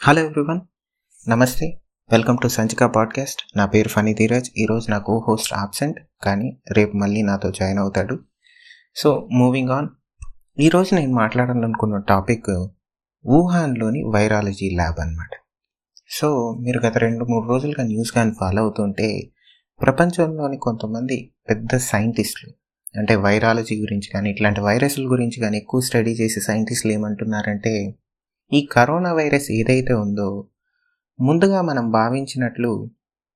Hello everyone నమస్తే welcome to Sanchika podcast నా పేరు ఫనీ ధీరజ్ ఈరోజు నా కో హోస్ట్ ఆబ్సెంట్ కానీ రేపు మళ్ళీ నాతో జాయిన్ అవుతాడు. సో మూవింగ్ ఆన్ ఈరోజు నేను మాట్లాడాలనుకున్న టాపిక్ వుహాన్లోని వైరాలజీ ల్యాబ్ అనమాట సో మీరు గత రెండు మూడు రోజులుగా న్యూస్ కానీ ఫాలో అవుతుంటే ప్రపంచంలోని కొంతమంది పెద్ద సైంటిస్టులు అంటే వైరాలజీ గురించి కానీ ఇట్లాంటి వైరస్ల గురించి కానీ ఎక్కువ స్టడీ చేసే సైంటిస్టులు ఏమంటున్నారంటే ఈ కరోనా వైరస్ ఏదైతే ఉందో ముందుగా మనం భావించినట్లు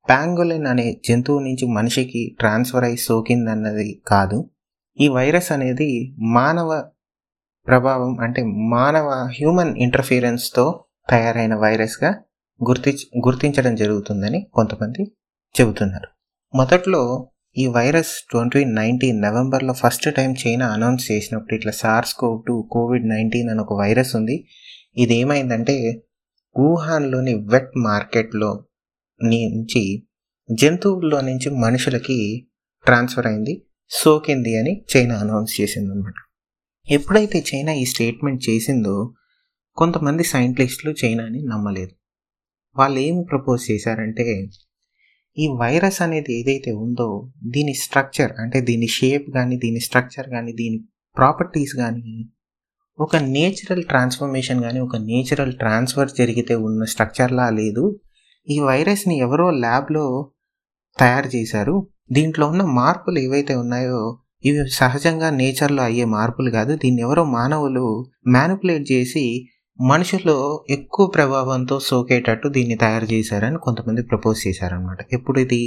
ప్యాంగోలిన్ అనే జంతువు నుంచి మనిషికి ట్రాన్స్ఫర్ అయి సోకిందన్నది కాదు. ఈ వైరస్ అనేది మానవ ప్రభావం అంటే మానవ హ్యూమన్ ఇంటర్ఫీరెన్స్తో తయారైన వైరస్గా గుర్తి గుర్తించడం జరుగుతుందని కొంతమంది చెబుతున్నారు. మొదట్లో ఈ వైరస్ ట్వంటీ నైన్టీన్ నవంబర్లో ఫస్ట్ టైం చైనా అనౌన్స్ చేసినప్పుడు ఇట్లా SARS CoV two COVID nineteen అని ఒక వైరస్ ఉంది. ఇది ఏమైందంటే వుహాన్లోని వెట్ మార్కెట్లో నుంచి జంతువుల్లో నుంచి మనుషులకి ట్రాన్స్ఫర్ అయింది. సోకింది అని చైనా అనౌన్స్ చేసింది అనమాట ఎప్పుడైతే చైనా ఈ స్టేట్మెంట్ చేసిందో కొంతమంది సైంటిస్టులు చైనాని నమ్మలేదు. వాళ్ళు ఏం ప్రపోజ్ చేశారంటే ఈ వైరస్ అనేది ఏదైతే ఉందో దీని స్ట్రక్చర్ అంటే దీని షేప్ కానీ దీని స్ట్రక్చర్ కానీ దీని ప్రాపర్టీస్ కానీ ఒక నేచురల్ ట్రాన్స్ఫర్మేషన్ కానీ ఒక నేచురల్ ట్రాన్స్ఫర్ జరిగితే ఉన్న స్ట్రక్చర్లా లేదు. ఈ వైరస్ని ఎవరో ల్యాబ్లో తయారు చేశారు. దీంట్లో ఉన్న మార్పులు ఏవైతే ఉన్నాయో ఇవి సహజంగా నేచర్లో అయ్యే మార్పులు కాదు. దీన్ని ఎవరో మానవులు మ్యానిపులేట్ చేసి మనుషుల్లో ఎక్కువ ప్రభావంతో సోకేటట్టు దీన్ని తయారు చేశారని కొంతమంది ప్రపోజ్ చేశారనమాట ఎప్పుడు ఇది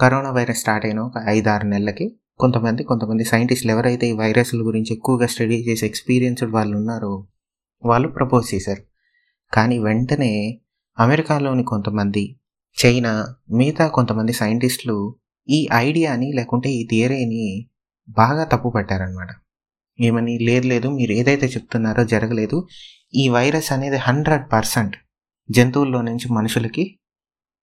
కరోనా వైరస్ స్టార్ట్ అయిన ఒక ఐదారు నెలలకి కొంతమంది కొంతమంది సైంటిస్టులు ఎవరైతే ఈ వైరస్ల గురించి ఎక్కువగా స్టడీ చేసి ఎక్స్పీరియన్స్డ్ వాళ్ళు ఉన్నారో వాళ్ళు ప్రపోజ్ చేశారు. కానీ వెంటనే అమెరికాలోని కొంతమంది చైనా మిగతా కొంతమంది సైంటిస్టులు ఈ ఐడియాని లేకుంటే ఈ థియరీని బాగా తప్పు పట్టారనమాట ఏమని లేదు లేదు మీరు ఏదైతే చెప్తున్నారో జరగలేదు. ఈ వైరస్ అనేది హండ్రెడ్ పర్సెంట్ జంతువుల్లో నుంచి మనుషులకి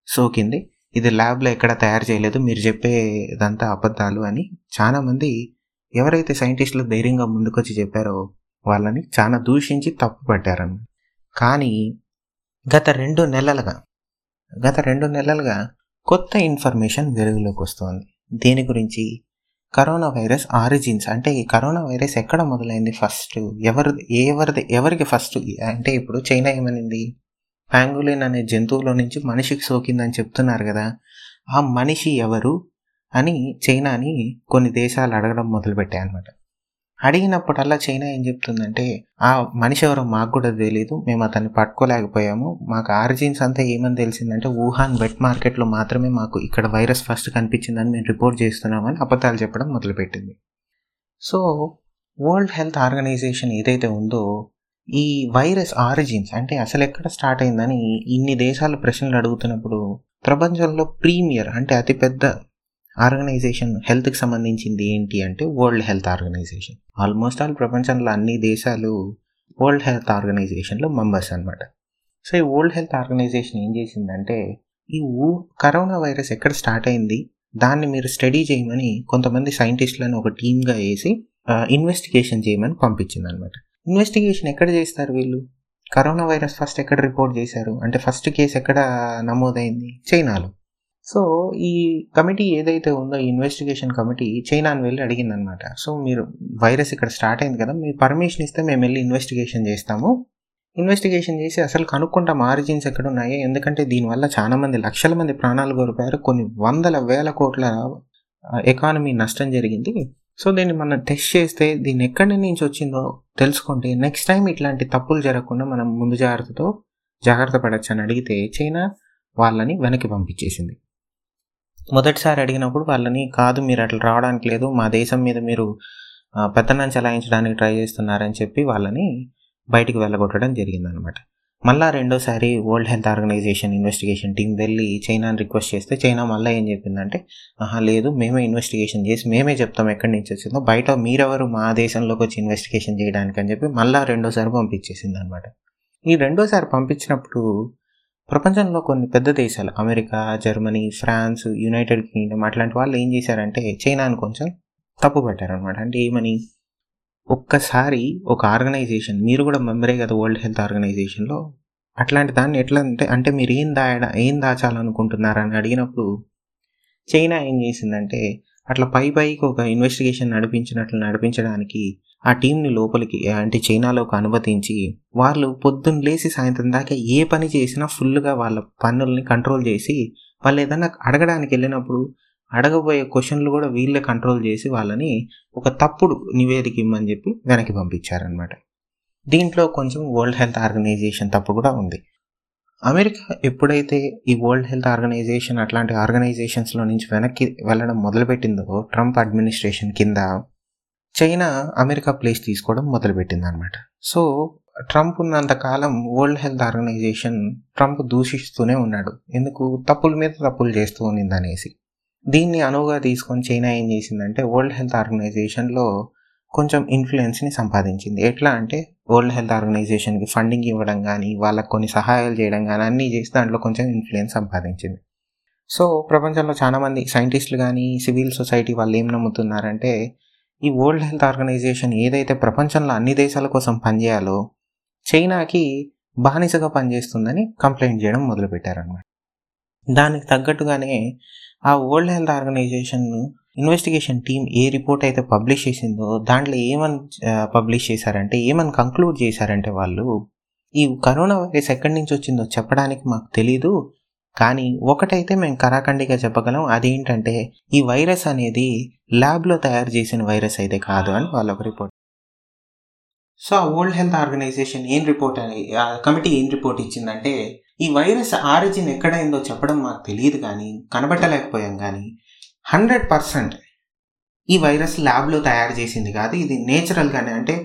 సోకింది. ఇది ల్యాబ్లో ఎక్కడ తయారు చేయలేదు. మీరు చెప్పేదంతా అబద్ధాలు అని చాలామంది ఎవరైతే సైంటిస్టులు ధైర్యంగా ముందుకొచ్చి చెప్పారో వాళ్ళని చాలా దూషించి తప్పు పట్టారని. కానీ గత రెండు నెలలుగా గత రెండు నెలలుగా కొత్త ఇన్ఫర్మేషన్ వెలుగులోకి వస్తుంది. దేని గురించి కరోనా వైరస్ ఆరిజిన్స్ అంటే ఈ కరోనా వైరస్ ఎక్కడ మొదలైంది? ఫస్ట్ ఎవరిది ఎవరిది ఎవరికి ఫస్ట్ అంటే ఇప్పుడు చైనా ఏమనింది? ప్యాంగులిన్ అనే జంతువులో నుంచి మనిషికి సోకిందని చెప్తున్నారు కదా ఆ మనిషి ఎవరు అని చైనాని కొన్ని దేశాలు అడగడం మొదలుపెట్టాయి అనమాట అడిగినప్పుడల్లా చైనా ఏం చెప్తుందంటే ఆ మనిషి ఎవరో మాకు కూడా తెలియదు మేము అతన్ని పట్టుకోలేకపోయాము మాకు ఆరిజిన్స్ అంతా ఏమని తెలిసిందంటే వుహాన్ వెట్ మార్కెట్లో మాత్రమే మాకు ఇక్కడ వైరస్ ఫస్ట్ కనిపించిందని మేము రిపోర్ట్ చేస్తున్నామని అబద్ధాలు చెప్పడం మొదలుపెట్టింది. సో వరల్డ్ హెల్త్ ఆర్గనైజేషన్ ఏదైతే ఉందో ఈ వైరస్ ఆరిజిన్స్ అంటే అసలు ఎక్కడ స్టార్ట్ అయిందని ఇన్ని దేశాలు ప్రశ్నలు అడుగుతున్నప్పుడు ప్రపంచంలో ప్రీమియర్ అంటే అతిపెద్ద ఆర్గనైజేషన్ హెల్త్కి సంబంధించింది ఏంటి అంటే World Health Organization. Almost all ప్రపంచంలో అన్ని దేశాలు వరల్డ్ హెల్త్ ఆర్గనైజేషన్లో మెంబర్స్ అనమాట సో ఈ వరల్డ్ హెల్త్ ఆర్గనైజేషన్ ఏం చేసిందంటే ఈ ఊ కరోనా వైరస్ ఎక్కడ స్టార్ట్ అయింది దాన్ని మీరు స్టడీ చేయమని కొంతమంది సైంటిస్టులను ఒక టీమ్గా వేసి ఇన్వెస్టిగేషన్ చేయమని పంపించింది అనమాట ఇన్వెస్టిగేషన్ ఎక్కడ చేస్తారు వీళ్ళు? కరోనా వైరస్ ఫస్ట్ ఎక్కడ రిపోర్ట్ చేశారు? అంటే ఫస్ట్ కేసు ఎక్కడ నమోదైంది? చైనాలో. సో ఈ కమిటీ ఏదైతే ఉందో ఈ ఇన్వెస్టిగేషన్ కమిటీ చైనాని వెళ్ళి అడిగిందనమాట. సో మీరు వైరస్ ఇక్కడ స్టార్ట్ అయింది కదా మీరు పర్మిషన్ ఇస్తే మేము వెళ్ళి ఇన్వెస్టిగేషన్ చేస్తాము. ఇన్వెస్టిగేషన్ చేసి అసలు కనుక్కుంటాం ఆరిజిన్స్ ఎక్కడ ఉన్నాయో ఎందుకంటే దీనివల్ల చాలా మంది లక్షల మంది ప్రాణాలు కోల్పోయారు. కొన్ని వందల వేల కోట్ల ఎకానమీ నష్టం జరిగింది. సో దీన్ని మనం టెస్ట్ చేస్తే దీన్ని ఎక్కడి నుంచి వచ్చిందో తెలుసుకుంటే నెక్స్ట్ టైం ఇట్లాంటి తప్పులు జరగకుండా మనం ముందు జాగ్రత్తతో జాగ్రత్త పడచ్చు అని అడిగితే చైనా వాళ్ళని వెనక్కి పంపించేసింది. మొదటిసారి అడిగినప్పుడు వాళ్ళని కాదు మీరు అట్లా రావడానికి లేదు. మా దేశం మీద మీరు పెత్తనం చలాయించడానికి ట్రై చేస్తున్నారని చెప్పి వాళ్ళని బయటికి వెళ్ళగొట్టడం జరిగిందనమాట. మళ్ళా రెండోసారి World Health Organization investigation team వెళ్ళి చైనాని రిక్వెస్ట్ చేస్తే చైనా మళ్ళీ ఏం చెప్పిందంటే ఆహా లేదు మేమే ఇన్వెస్టిగేషన్ చేసి మేమే చెప్తాం ఎక్కడి నుంచి వచ్చిందో బయట మీరెవరు మా దేశంలోకి వచ్చి ఇన్వెస్టిగేషన్ చేయడానికి అని చెప్పి మళ్ళీ రెండోసారి పంపించేసింది అనమాట ఈ రెండోసారి పంపించినప్పుడు ప్రపంచంలో కొన్ని పెద్ద దేశాలు America Germany France United Kingdom అట్లాంటి వాళ్ళు ఏం చేశారంటే చైనాను కొంచెం తప్పు పెట్టారనమాట అంటే ఏమని? ఒక్కసారి ఒక ఆర్గనైజేషన్ మీరు కూడా మెంబరే కదా వరల్డ్ హెల్త్ ఆర్గనైజేషన్లో అట్లాంటి దాన్ని ఎట్లా అంటే అంటే మీరు ఏం దాయడా ఏం దాచాలనుకుంటున్నారని అడిగినప్పుడు చైనా ఏం చేసిందంటే అట్లా పై పైకి ఒక ఇన్వెస్టిగేషన్ నడిపించినట్లు నడిపించడానికి ఆ టీంని లోపలికి అంటే చైనాలోకి అనుమతించి వాళ్ళు పొద్దున్న లేచి సాయంత్రం దాకా ఏ పని చేసినా ఫుల్గా వాళ్ళ పనుల్ని కంట్రోల్ చేసి వాళ్ళు ఏదన్నా అడగడానికి వెళ్ళినప్పుడు అడగబోయే క్వశ్చన్లు కూడా వీళ్ళే కంట్రోల్ చేసి వాళ్ళని ఒక తప్పుడు నివేదిక ఇమ్మని చెప్పి వెనక్కి పంపించారనమాట దీంట్లో కొంచెం వరల్డ్ హెల్త్ ఆర్గనైజేషన్ తప్పు కూడా ఉంది. అమెరికా ఎప్పుడైతే ఈ వరల్డ్ హెల్త్ ఆర్గనైజేషన్ అట్లాంటి ఆర్గనైజేషన్స్లో నుంచి వెనక్కి వెళ్ళడం మొదలుపెట్టిందో ట్రంప్ అడ్మినిస్ట్రేషన్ కింద చైనా అమెరికా ప్లేస్ తీసుకోవడం మొదలుపెట్టింది అనమాట సో ట్రంప్ ఉన్నంతకాలం వరల్డ్ హెల్త్ ఆర్గనైజేషన్ ట్రంప్ దూషిస్తూనే ఉన్నాడు. ఎందుకు? తప్పుల మీద తప్పులు చేస్తూ ఉన్నింది అనేసి దీన్ని అనువుగా తీసుకొని చైనా ఏం చేసిందంటే వరల్డ్ హెల్త్ ఆర్గనైజేషన్లో కొంచెం ఇన్ఫ్లుయెన్స్ని సంపాదించింది. ఎట్లా అంటే వరల్డ్ హెల్త్ ఆర్గనైజేషన్కి ఫండింగ్ ఇవ్వడం కానీ వాళ్ళకి కొన్ని సహాయాలు చేయడం కానీ అన్నీ చేసి దాంట్లో కొంచెం ఇన్ఫ్లుయెన్స్ సంపాదించింది. సో ప్రపంచంలో చాలామంది సైంటిస్టులు కానీ సివిల్ సొసైటీ వాళ్ళు ఏం నమ్ముతున్నారంటే ఈ వరల్డ్ హెల్త్ ఆర్గనైజేషన్ ఏదైతే ప్రపంచంలో అన్ని దేశాల కోసం పనిచేయాలో చైనాకి బానిసగా పనిచేస్తుందని కంప్లైంట్ చేయడం మొదలుపెట్టారనమాట దానికి తగ్గట్టుగానే ఆ World Health Organization investigation team ఏ రిపోర్ట్ అయితే పబ్లిష్ చేసిందో దాంట్లో ఏమని పబ్లిష్ చేశారంటే ఏమని కంక్లూడ్ చేశారంటే వాళ్ళు ఈ కరోనా వైరస్ ఎక్కడి నుంచి వచ్చిందో చెప్పడానికి మాకు తెలీదు కానీ ఒకటైతే మేము కరాఖండిగా చెప్పగలం అదేంటంటే ఈ వైరస్ అనేది ల్యాబ్లో తయారు చేసిన వైరస్ అయితే కాదు అని వాళ్ళ ఒక రిపోర్ట్ సో ఆ వరల్డ్ హెల్త్ ఆర్గనైజేషన్ ఏం రిపోర్ట్ అని ఆ కమిటీ ఏం రిపోర్ట్ ఇచ్చిందంటే ఈ వైరస్ ఆరిజిన్ ఎక్కడైందో చెప్పడం మాకు తెలియదు కానీ కనబట్టలేకపోయాం కానీ హండ్రెడ్ పర్సెంట్ ఈ వైరస్ ల్యాబ్లో తయారు చేసింది కాదు. ఇది నేచురల్గానే అంటే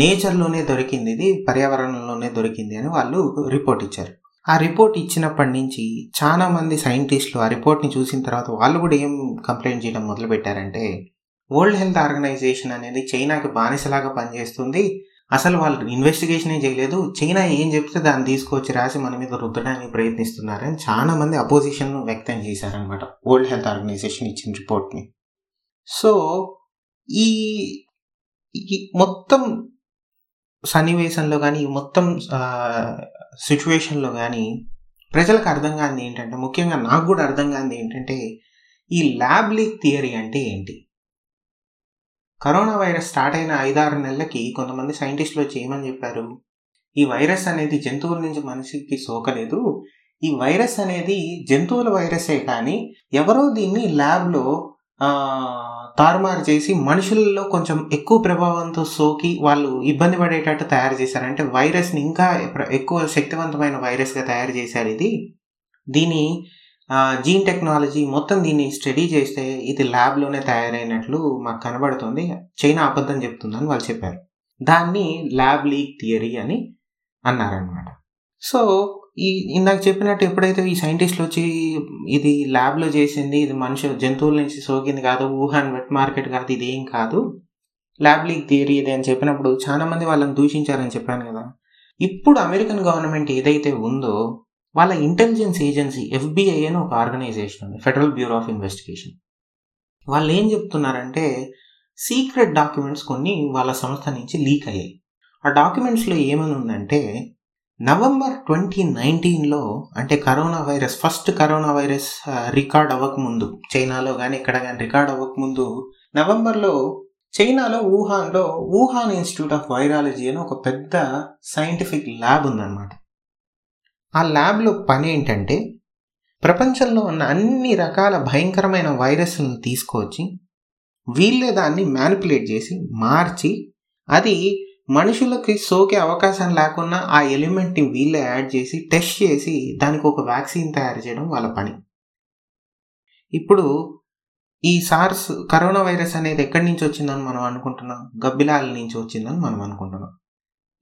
నేచర్లోనే దొరికింది ఇది పర్యావరణంలోనే దొరికింది అని వాళ్ళు రిపోర్ట్ ఇచ్చారు. ఆ రిపోర్ట్ ఇచ్చినప్పటి నుంచి చాలా మంది సైంటిస్టులు ఆ రిపోర్ట్ని చూసిన తర్వాత వాళ్ళు కూడా ఏం కంప్లైంట్ చేయడం మొదలుపెట్టారంటే వరల్డ్ హెల్త్ ఆర్గనైజేషన్ అనేది చైనాకి బానిసలాగా పనిచేస్తుంది. అసలు వాళ్ళు ఇన్వెస్టిగేషన్ చేయలేదు. చైనా ఏం చెప్తే దాన్ని తీసుకొచ్చి రాసి మన మీద రుద్దడానికి ప్రయత్నిస్తున్నారని చాలా మంది అపోజిషన్ వ్యక్తం చేశారనమాట వరల్డ్ హెల్త్ ఆర్గనైజేషన్ ఇచ్చిన రిపోర్ట్ని సో ఈ ఈ మొత్తం సన్నివేశంలో కానీ ఈ మొత్తం సిచ్యువేషన్లో కానీ ప్రజలకు అర్థం కానిది ఏంటంటే ముఖ్యంగా నాకు కూడా అర్థం కానిది ఏంటంటే ఈ ల్యాబ్ లీక్ థియరీ అంటే ఏంటి? కరోనా వైరస్ స్టార్ట్ అయిన ఐదారు నెలలకి కొంతమంది సైంటిస్టులు చేయమని చెప్పారు. ఈ వైరస్ అనేది జంతువుల నుంచి మనిషికి సోకలేదు. ఈ వైరస్ అనేది జంతువుల వైరసే కానీ ఎవరో దీన్ని ల్యాబ్లో తారుమారు చేసి మనుషులలో కొంచెం ఎక్కువ ప్రభావంతో సోకి వాళ్ళు ఇబ్బంది పడేటట్టు తయారు చేశారు. అంటే వైరస్ని ఇంకా ఎక్కువ శక్తివంతమైన వైరస్గా తయారు చేశారు ఇది. దీని జీన్ టెక్నాలజీ మొత్తం దీన్ని స్టడీ చేస్తే ఇది ల్యాబ్లోనే తయారైనట్లు మాకు కనబడుతుంది. చైనా అబద్ధం చెప్తుందని వాళ్ళు చెప్పారు. దాన్ని ల్యాబ్ లీక్ థియరీ అని అన్నారనమాట సో ఈ ఇందాక చెప్పినట్టు ఎప్పుడైతే ఈ సైంటిస్టులు వచ్చి ఇది ల్యాబ్లో చేసింది ఇది మనుషు జంతువుల నుంచి సోకింది కాదు వుహాన్ వెట్ మార్కెట్ కాదు ఇది ఏం కాదు. ల్యాబ్ లీక్ థియరీ ఇది అని చెప్పినప్పుడు చాలామంది వాళ్ళని దూషించారని చెప్పాను కదా. ఇప్పుడు అమెరికన్ గవర్నమెంట్ ఏదైతే ఉందో వాళ్ళ ఇంటెలిజెన్స్ ఏజెన్సీ ఎఫ్బిఐ అని ఒక ఆర్గనైజేషన్ ఉంది ఫెడరల్ బ్యూరో ఆఫ్ ఇన్వెస్టిగేషన్ వాళ్ళు ఏం చెప్తున్నారంటే సీక్రెట్ డాక్యుమెంట్స్ కొన్ని వాళ్ళ సంస్థ నుంచి లీక్ అయ్యాయి. ఆ డాక్యుమెంట్స్లో ఏమని ఉందంటే నవంబర్ ట్వంటీ నైన్టీన్లో అంటే corona virus first corona virus record అవ్వకముందు చైనాలో కానీ ఎక్కడ కానీ రికార్డ్ అవ్వకముందు నవంబర్లో చైనాలో వుహాన్లో వుహాన్ ఇన్స్టిట్యూట్ ఆఫ్ వైరాలజీ అని ఒక పెద్ద సైంటిఫిక్ ల్యాబ్ ఉందన్నమాట. ఆ ల్యాబ్లో పని ఏంటంటే ప్రపంచంలో ఉన్న అన్ని రకాల భయంకరమైన వైరస్లను తీసుకొచ్చి వీళ్ళే దాన్ని మ్యానిపులేట్ చేసి మార్చి అది మనుషులకి సోకే అవకాశం లేకుండా ఆ ఎలిమెంట్ని వీళ్ళే యాడ్ చేసి టెస్ట్ చేసి దానికి ఒక వ్యాక్సిన్ తయారు చేయడం వాళ్ళ పని. ఇప్పుడు ఈ సార్స్ కరోనా వైరస్ అనేది ఎక్కడి నుంచి వచ్చిందని మనం అనుకుంటున్నాం? గబ్బిలాల నుంచి వచ్చిందని మనం అనుకుంటున్నాం.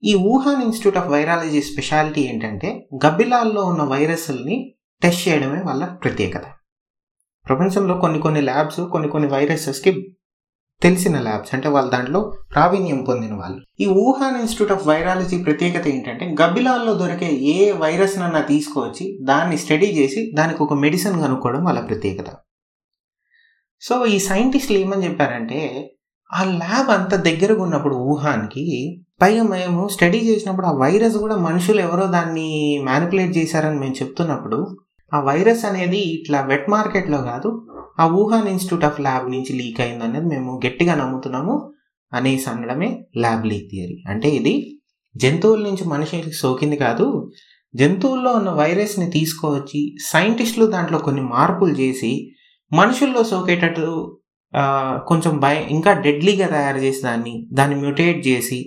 ఈ Wuhan Institute of Virology speciality ఏంటంటే గబ్బిలాల్లో ఉన్న వైరస్ని టెస్ట్ చేయడమే వాళ్ళ ప్రత్యేకత. ప్రపంచంలో కొన్ని కొన్ని ల్యాబ్స్ కొన్ని కొన్ని వైరసెస్కి తెలిసిన ల్యాబ్స్ అంటే వాళ్ళ దాంట్లో ప్రావీణ్యం పొందిన వాళ్ళు. ఈ వుహాన్ ఇన్స్టిట్యూట్ ఆఫ్ వైరాలజీ ప్రత్యేకత ఏంటంటే గబ్బిలాల్లో దొరికే ఏ వైరస్ నన్నా తీసుకువచ్చి దాన్ని స్టడీ చేసి దానికి ఒక మెడిసిన్ కనుక్కోవడం వాళ్ళ ప్రత్యేకత. సో ఈ సైంటిస్టులు ఏమని చెప్పారంటే ఆ ల్యాబ్ అంత దగ్గరగా ఉన్నప్పుడు వుహాన్కి పైగా మేము స్టడీ చేసినప్పుడు ఆ వైరస్ కూడా మనుషులు ఎవరో దాన్ని మ్యానిపులేట్ చేశారని మేము చెప్తున్నప్పుడు ఆ వైరస్ అనేది ఇట్లా వెట్ మార్కెట్లో కాదు ఆ వుహాన్ ఇన్స్టిట్యూట్ ఆఫ్ ల్యాబ్ నుంచి లీక్ అయింది అనేది మేము గట్టిగా నమ్ముతున్నాము అనేసి అనడమే ల్యాబ్ లీక్ థియరీ అంటే ఇది జంతువుల నుంచి మనుషులకి సోకింది కాదు జంతువుల్లో ఉన్న వైరస్ని తీసుకువచ్చి సైంటిస్టులు దాంట్లో కొన్ని మార్పులు చేసి మనుషుల్లో సోకేటట్టు కొంచెం భయ ఇంకా డెడ్లీగా తయారు చేసి దాన్ని దాన్ని మ్యూటేట్ చేసి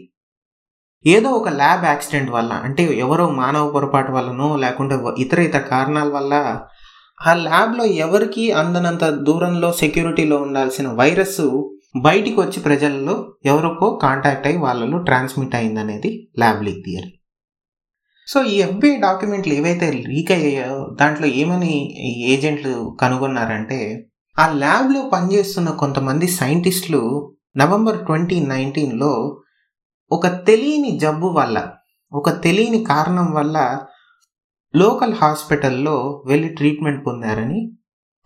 ఏదో ఒక ల్యాబ్ యాక్సిడెంట్ వల్ల అంటే ఎవరో మానవ పొరపాటు వల్లనో లేకుంటే ఇతర ఇతర కారణాల వల్ల ఆ ల్యాబ్లో ఎవరికి అందనంత దూరంలో సెక్యూరిటీలో ఉండాల్సిన వైరస్ బయటికి వచ్చి ప్రజల్లో ఎవరికో కాంటాక్ట్ అయ్యి వాళ్ళలో ట్రాన్స్మిట్ అయిందనేది ల్యాబ్ లీక్ థియరీ. సో ఈ ఎఫ్బిఐ డాక్యుమెంట్లు ఏవైతే లీక్ అయ్యాయో దాంట్లో ఏమని ఏజెంట్లు కనుగొన్నారంటే ఆ ల్యాబ్లో పనిచేస్తున్న కొంతమంది సైంటిస్టులు నవంబర్ ట్వంటీ నైన్టీన్లో ఒక తెలియని జబ్బు వల్ల ఒక తెలియని కారణం వల్ల లోకల్ హాస్పిటల్లో వెళ్ళి ట్రీట్మెంట్ పొందారని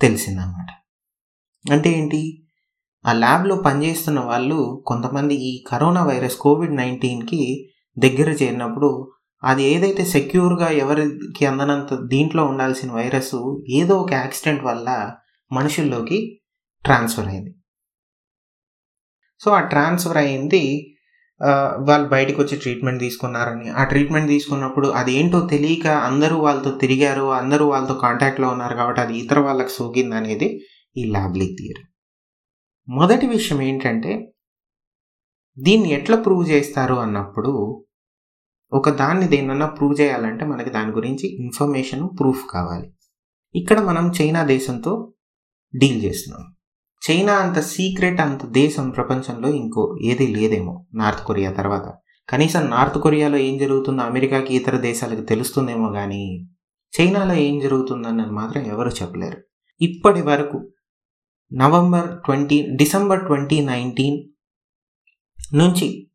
తెలిసిందన్నమాట. అంటే ఏంటి? ఆ ల్యాబ్లో పనిచేస్తున్న వాళ్ళు కొంతమంది ఈ కరోనా వైరస్ కోవిడ్ నైన్టీన్కి దగ్గర చేరినప్పుడు అది ఏదైతే సెక్యూర్గా ఎవరికి అందనంత దీంట్లో ఉండాల్సిన వైరస్ ఏదో ఒక యాక్సిడెంట్ వల్ల మనుషుల్లోకి ట్రాన్స్ఫర్ అయింది. సో ఆ ట్రాన్స్ఫర్ అయింది వాళ్ళు బయటకు వచ్చి ట్రీట్మెంట్ తీసుకున్నారని. ఆ ట్రీట్మెంట్ తీసుకున్నప్పుడు అది ఏంటో తెలియక అందరూ వాళ్ళతో తిరిగారు అందరూ వాళ్ళతో కాంటాక్ట్లో ఉన్నారు కాబట్టి అది ఇతర వాళ్ళకి సోకింది అనేది ఈ ల్యాబ్లీ థియరీ మొదటి విషయం ఏంటంటే దీన్ని ఎట్లా ప్రూవ్ చేస్తారు అన్నప్పుడు ఒక దాన్ని దేన్నన్నా ప్రూవ్ చేయాలంటే మనకి దాని గురించి ఇన్ఫర్మేషన్ ప్రూఫ్ కావాలి. ఇక్కడ మనం చైనా దేశంతో డీల్ చేస్తున్నాం. చైనా అంత సీక్రెట్ అంత దేశం ప్రపంచంలో ఇంకో ఏదీ లేదేమో నార్త్ కొరియా తర్వాత. కనీసం నార్త్ కొరియాలో ఏం జరుగుతుందో అమెరికాకి ఇతర దేశాలకు తెలుస్తుందేమో కానీ చైనాలో ఏం జరుగుతుందన్నది మాత్రం ఎవరు చెప్పలేరు. ఇప్పటి వరకు November twenty December twenty nineteen నుంచి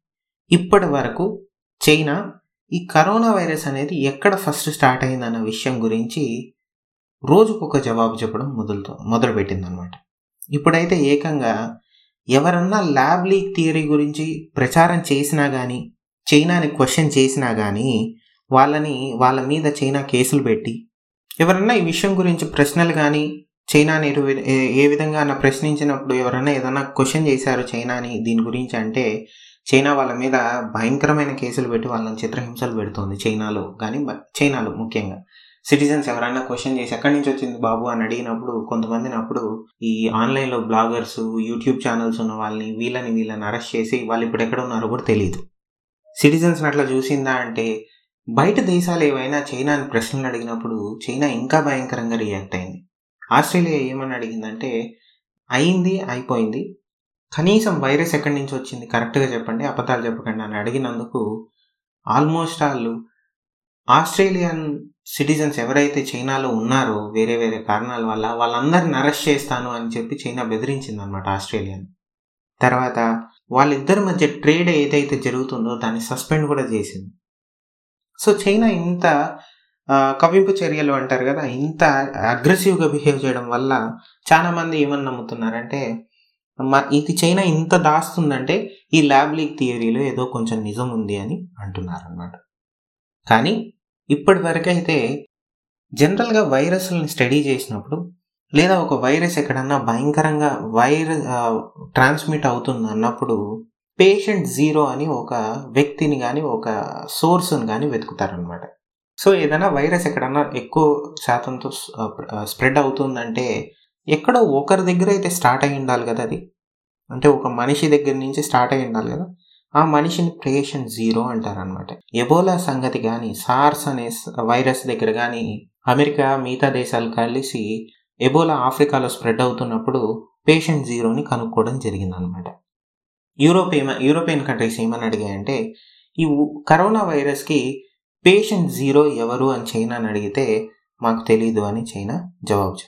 ఇప్పటి వరకు చైనా ఈ కరోనా వైరస్ అనేది ఎక్కడ ఫస్ట్ స్టార్ట్ అయిందన్న విషయం గురించి రోజుకొక జవాబు చెప్పడం మొదలుతో మొదలుపెట్టిందనమాట ఇప్పుడైతే ఏకంగా ఎవరన్నా ల్యాబ్ లీక్ థియరీ గురించి ప్రచారం చేసినా కానీ చైనాని క్వశ్చన్ చేసినా కానీ వాళ్ళని వాళ్ళ మీద చైనా కేసులు పెట్టి ఎవరన్నా ఈ విషయం గురించి ప్రశ్నలు కానీ చైనాని ఏ విధంగా అన్న ప్రశ్నించినప్పుడు ఎవరైనా ఏదైనా క్వశ్చన్ చేశారు చైనాని దీని గురించి అంటే చైనా వాళ్ళ మీద భయంకరమైన కేసులు పెట్టి వాళ్ళని చిత్రహింసలు పెడుతుంది చైనాలో కానీ చైనాలో ముఖ్యంగా. సిటిజన్స్ ఎవరైనా క్వశ్చన్ చేసి ఎక్కడి నుంచి వచ్చింది బాబు అని అడిగినప్పుడు కొంతమందిని అప్పుడు ఈ ఆన్లైన్లో బ్లాగర్స్ యూట్యూబ్ ఛానల్స్ ఉన్న వాళ్ళని వీళ్ళని వీళ్ళని అరెస్ట్ చేసి వాళ్ళు ఇప్పుడు ఎక్కడ ఉన్నారో కూడా తెలియదు సిటిజన్స్ అట్లా చూసిందా అంటే బయట దేశాలు ఏవైనా చైనాని ప్రశ్నలు అడిగినప్పుడు చైనా ఇంకా భయంకరంగా రియాక్ట్ అయింది. ఆస్ట్రేలియా ఏమని అడిగిందంటే అయింది అయిపోయింది. కనీసం వైరస్ ఎక్కడి నుంచి వచ్చింది కరెక్ట్గా చెప్పండి అబద్ధాలు చెప్పకండి అని అడిగినందుకు ఆల్మోస్ట్ వాళ్ళు ఆస్ట్రేలియన్ సిటిజన్స్ ఎవరైతే చైనాలో ఉన్నారో వేరే వేరే కారణాల వల్ల వాళ్ళందరిని అరెస్ట్ చేస్తాను అని చెప్పి చైనా బెదిరించింది అనమాట ఆస్ట్రేలియాని. తర్వాత వాళ్ళిద్దరి మధ్య ట్రేడ్ ఏదైతే జరుగుతుందో దాన్ని సస్పెండ్ కూడా చేసింది. సో చైనా ఇంత కవింపు చర్యలు అంటారు కదా ఇంత అగ్రెసివ్గా బిహేవ్ చేయడం వల్ల చాలామంది ఏమని నమ్ముతున్నారంటే ఇది చైనా ఇంత దాస్తుందంటే ఈ ల్యాబ్ లీక్ థియరీలో ఏదో కొంచెం నిజం ఉంది అని అంటున్నారన్నమాట. కానీ ఇప్పటి వరకైతే జనరల్గా వైరస్లను స్టడీ చేసినప్పుడు లేదా ఒక వైరస్ ఎక్కడన్నా భయంకరంగా వైరస్ ట్రాన్స్మిట్ అవుతుంది అన్నప్పుడు పేషెంట్ జీరో అని ఒక వ్యక్తిని కానీ ఒక సోర్స్ని కానీ వెతుకుతారనమాట సో ఏదైనా వైరస్ ఎక్కడన్నా ఎక్కువ శాతంతో స్ప్రెడ్ అవుతుందంటే ఎక్కడో ఒకరి దగ్గర అయితే స్టార్ట్ అయి ఉండాలి కదా అది. అంటే ఒక మనిషి దగ్గర నుంచి స్టార్ట్ అయి ఉండాలి కదా. ఆ మనిషిని పేషెంట్ జీరో అంటారనమాట ఎబోలా సంగతి కానీ సార్స్ అనే వైరస్ దగ్గర కానీ అమెరికా మిగతా దేశాలు కలిసి ఎబోలా ఆఫ్రికాలో స్ప్రెడ్ అవుతున్నప్పుడు పేషెంట్ జీరోని కనుక్కోవడం జరిగిందనమాట యూరోప్ ఏమ యూరోపియన్ కంట్రీస్ ఏమని అడిగాయంటే ఈ కరోనా వైరస్కి పేషెంట్ జీరో ఎవరు అని చైనాని అడిగితే మాకు తెలియదు అని చైనా జవాబు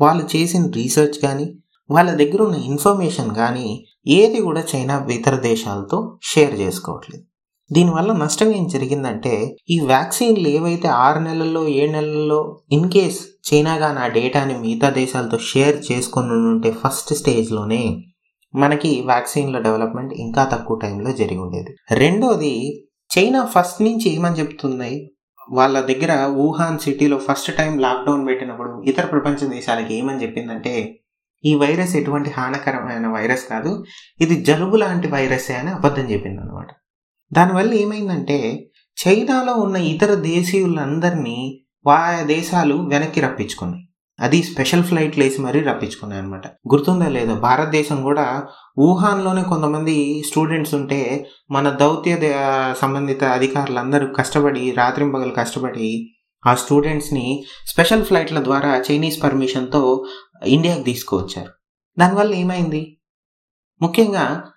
వాళ్ళు చేసిన రీసెర్చ్ కానీ వాళ్ళ దగ్గర ఉన్న ఇన్ఫర్మేషన్ కానీ ఏది కూడా చైనా ఇతర దేశాలతో షేర్ చేసుకోవట్లేదు. దీనివల్ల నష్టం ఏం జరిగిందంటే ఈ వ్యాక్సిన్లు ఏవైతే ఆరు నెలల్లో ఏడు నెలల్లో ఇన్ కేస్ చైనా కానీ ఆ డేటాని మిగతా దేశాలతో షేర్ చేసుకుని ఉంటే ఫస్ట్ స్టేజ్లోనే మనకి వ్యాక్సిన్ల డెవలప్మెంట్ ఇంకా తక్కువ టైంలో జరిగి ఉండేది. రెండోది చైనా ఫస్ట్ నుంచి ఏమని చెప్తుంది? వాళ్ళ దగ్గర వుహాన్ సిటీలో ఫస్ట్ టైం లాక్డౌన్ పెట్టినప్పుడు ఇతర ప్రపంచ దేశాలకి ఏమని చెప్పిందంటే ఈ వైరస్ ఎటువంటి హానికరమైన వైరస్ కాదు. ఇది జలుబు లాంటి వైరసే అని అబద్ధం చెప్పింది అనమాట దానివల్ల ఏమైందంటే చైనాలో ఉన్న ఇతర దేశీయులందరినీ వాయా దేశాలు వెనక్కి రప్పించుకున్నాయి. అది స్పెషల్ ఫ్లైట్లు వేసి మరీ రప్పించుకున్నాయి అనమాట గుర్తుందా లేదో? భారతదేశం కూడా వుహాన్లోనే కొంతమంది స్టూడెంట్స్ ఉంటే మన దౌత్య దే- సంబంధిత అధికారులందరూ కష్టపడి రాత్రింపగలు కష్టపడి ఆ స్టూడెంట్స్ని స్పెషల్ ఫ్లైట్ల ద్వారా చైనీస్ పర్మిషన్తో ఇండియాకి తీసుకువచ్చారు. దానివల్ల ఏమైంది? ముఖ్యంగా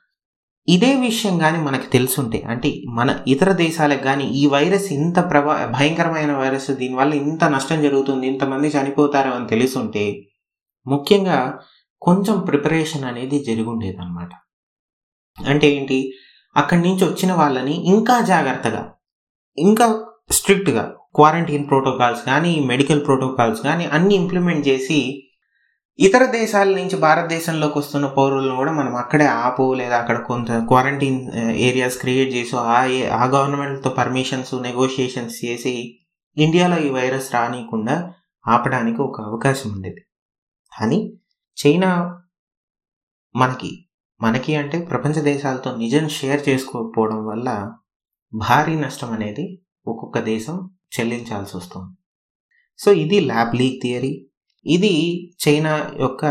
ఇదే విషయం కానీ మనకు తెలుసుంటే అంటే మన ఇతర దేశాలకు కానీ ఈ వైరస్ ఇంత ప్రభా భయంకరమైన వైరస్ దీనివల్ల ఇంత నష్టం జరుగుతుంది ఇంతమంది చనిపోతారు అని తెలుసుంటే ముఖ్యంగా కొంచెం ప్రిపరేషన్ అనేది జరిగుండేది అనమాట అంటే ఏంటి? అక్కడి నుంచి వచ్చిన వాళ్ళని ఇంకా జాగ్రత్తగా ఇంకా స్ట్రిక్ట్గా క్వారంటైన్ ప్రోటోకాల్స్ కానీ మెడికల్ ప్రోటోకాల్స్ కానీ అన్ని ఇంప్లిమెంట్ చేసి ఇతర దేశాల నుంచి భారతదేశంలోకి వస్తున్న పౌరులను కూడా మనం అక్కడే ఆపు లేదా అక్కడ కొంత క్వారంటైన్ ఏరియాస్ క్రియేట్ చేసి ఆ ఏ- ఆ గవర్నమెంట్తో పర్మిషన్స్ నెగోషియేషన్స్ చేసి ఇండియాలో ఈ వైరస్ రానియకుండా ఆపడానికి ఒక అవకాశం ఉండేది. కానీ చైనా మనకి మనకి అంటే ప్రపంచ దేశాలతో నిజం షేర్ చేసుకోకపోవడం వల్ల భారీ నష్టం అనేది ఒక్కొక్క దేశం చెల్లించాల్సి వస్తుంది. సో ఇది ల్యాబ్ లీక్ థియరీ ఇది చైనా యొక్క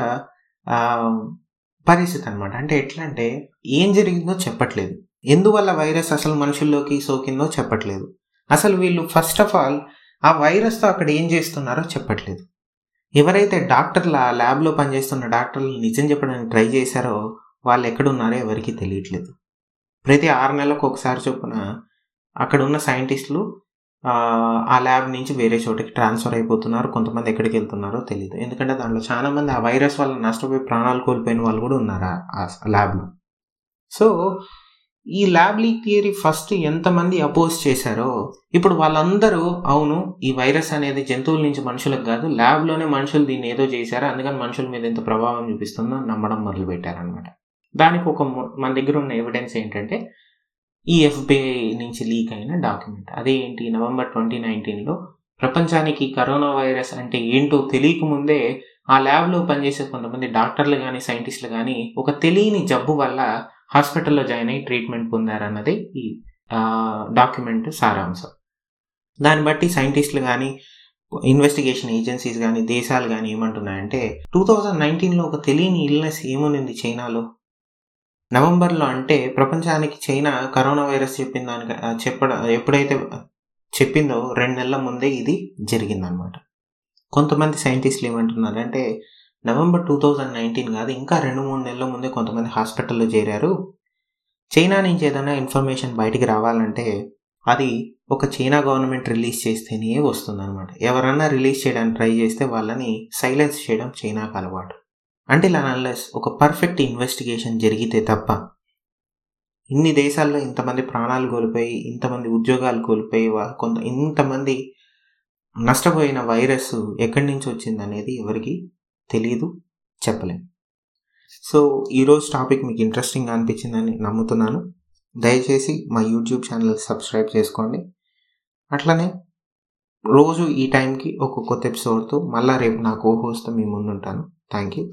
పరిస్థితి అనమాట అంటే ఎట్లా అంటే ఏం జరిగిందో చెప్పట్లేదు. ఎందువల్ల వైరస్ అసలు మనుషుల్లోకి సోకిందో చెప్పట్లేదు. అసలు వీళ్ళు ఫస్ట్ ఆఫ్ ఆల్ ఆ వైరస్తో అక్కడ ఏం చేస్తున్నారో చెప్పట్లేదు. ఎవరైతే డాక్టర్లు ఆ ల్యాబ్లో పనిచేస్తున్న డాక్టర్లు నిజం చెప్పడానికి ట్రై చేశారో వాళ్ళు ఎక్కడున్నారో ఎవరికీ తెలియట్లేదు. ప్రతి ఆరు నెలలకు ఒకసారి చొప్పున అక్కడ ఉన్న సైంటిస్టులు ఆ, ల్యాబ్ నుంచి వేరే చోటికి ట్రాన్స్ఫర్ అయిపోతున్నారు. కొంతమంది ఎక్కడికి వెళ్తున్నారో తెలియదు ఎందుకంటే దాంట్లో చాలా మంది ఆ వైరస్ వల్ల నష్టపోయి ప్రాణాలు కోల్పోయిన వాళ్ళు కూడా ఉన్నారు ఆ- ల్యాబ్లో. సో ఈ ల్యాబ్ లీక్ థియరీ ఫస్ట్ ఎంతమంది అపోజ్ చేశారో ఇప్పుడు వాళ్ళందరూ అవును ఈ వైరస్ అనేది జంతువుల నుంచి మనుషులకు కాదు ల్యాబ్లోనే మనుషులు దీన్ని ఏదో చేశారు అందుకని మనుషుల మీద ఎంత ప్రభావం చూపిస్తుందో నమ్మడం మొదలుపెట్టారనమాట దానికి ఒక మొ- మన దగ్గర ఉన్న ఎవిడెన్స్ ఏంటంటే ఈ ఎఫ్బిఐ నుంచి లీక్ అయిన డాక్యుమెంట్. అదేంటి నవంబర్ ట్వంటీ నైన్టీన్లో ప్రపంచానికి కరోనా వైరస్ అంటే ఏంటో తెలియకముందే ఆ ల్యాబ్లో పనిచేసే కొంతమంది డాక్టర్లు కానీ సైంటిస్టులు కానీ ఒక తెలియని జబ్బు వల్ల హాస్పిటల్లో జాయిన్ అయ్యి ట్రీట్మెంట్ పొందారన్నది ఈ డాక్యుమెంట్ సారాంశం. దాన్ని బట్టి సైంటిస్టులు కానీ ఇన్వెస్టిగేషన్ ఏజెన్సీస్ కానీ దేశాలు కానీ ఏమంటున్నాయంటే టూ థౌజండ్ నైన్టీన్లో ఒక తెలియని ఇల్నెస్ ఏమునింది చైనాలో? నవంబర్లో అంటే ప్రపంచానికి చైనా కరోనా వైరస్ చెప్పిన దానికి చెప్పడ చెప్పడం ఎప్పుడైతే చెప్పిందో రెండు నెలల ముందే ఇది జరిగిందనమాట కొంతమంది సైంటిస్టులు ఏమంటున్నారంటే నవంబర్ టూ థౌజండ్ నైన్టీన్ కాదు ఇంకా రెండు మూడు నెలల ముందే కొంతమంది హాస్పిటల్లో చేరారు. చైనా నుంచి ఏదైనా ఇన్ఫర్మేషన్ బయటికి రావాలంటే అది ఒక చైనా గవర్నమెంట్ రిలీజ్ చేస్తేనే వస్తుందన్నమాట. ఎవరన్నా రిలీజ్ చేయడానికి ట్రై చేస్తే వాళ్ళని సైలెన్స్ చేయడం చైనాకు అలవాటు. అంటే ఇలా అన్లెస్ ఒక పర్ఫెక్ట్ ఇన్వెస్టిగేషన్ జరిగితే తప్ప ఇన్ని దేశాల్లో ఇంతమంది ప్రాణాలు కోల్పోయి ఇంతమంది ఉద్యోగాలు కోల్పోయి కొంత ఇంతమంది నష్టపోయిన వైరస్ ఎక్కడి నుంచి వచ్చిందనేది ఎవరికి తెలియదు చెప్పలేం. సో ఈరోజు టాపిక్ మీకు ఇంట్రెస్టింగ్ అనిపించిందని నమ్ముతున్నాను. దయచేసి మా యూట్యూబ్ ఛానల్ సబ్స్క్రైబ్ చేసుకోండి. అట్లనే రోజు ఈ టైంకి ఒక కొత్త ఎపిసోడ్తో మళ్ళీ రేపు నా కో హోస్ట్ మీ ముందుంటాను. Thank you